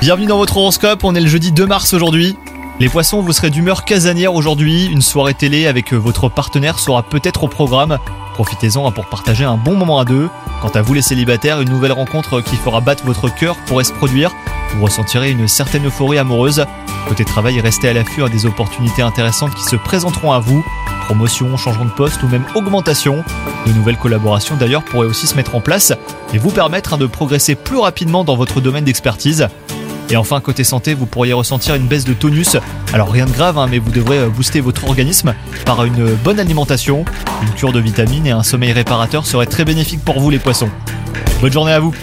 Bienvenue dans votre horoscope, on est le jeudi 2 mars aujourd'hui. Les poissons, vous serez d'humeur casanière aujourd'hui. Une soirée télé avec votre partenaire sera peut-être au programme. Profitez-en pour partager un bon moment à deux. Quant à vous les célibataires, une nouvelle rencontre qui fera battre votre cœur pourrait se produire. Vous ressentirez une certaine euphorie amoureuse. Côté travail, restez à l'affût des opportunités intéressantes qui se présenteront à vous. Promotion, changement de poste ou même augmentation. De nouvelles collaborations d'ailleurs pourraient aussi se mettre en place et vous permettre hein, de progresser plus rapidement dans votre domaine d'expertise. Et enfin, côté santé, vous pourriez ressentir une baisse de tonus. Alors rien de grave, hein, mais vous devrez euh, booster votre organisme par une bonne alimentation. Une cure de vitamines et un sommeil réparateur seraient très bénéfiques pour vous les poissons. Bonne journée à vous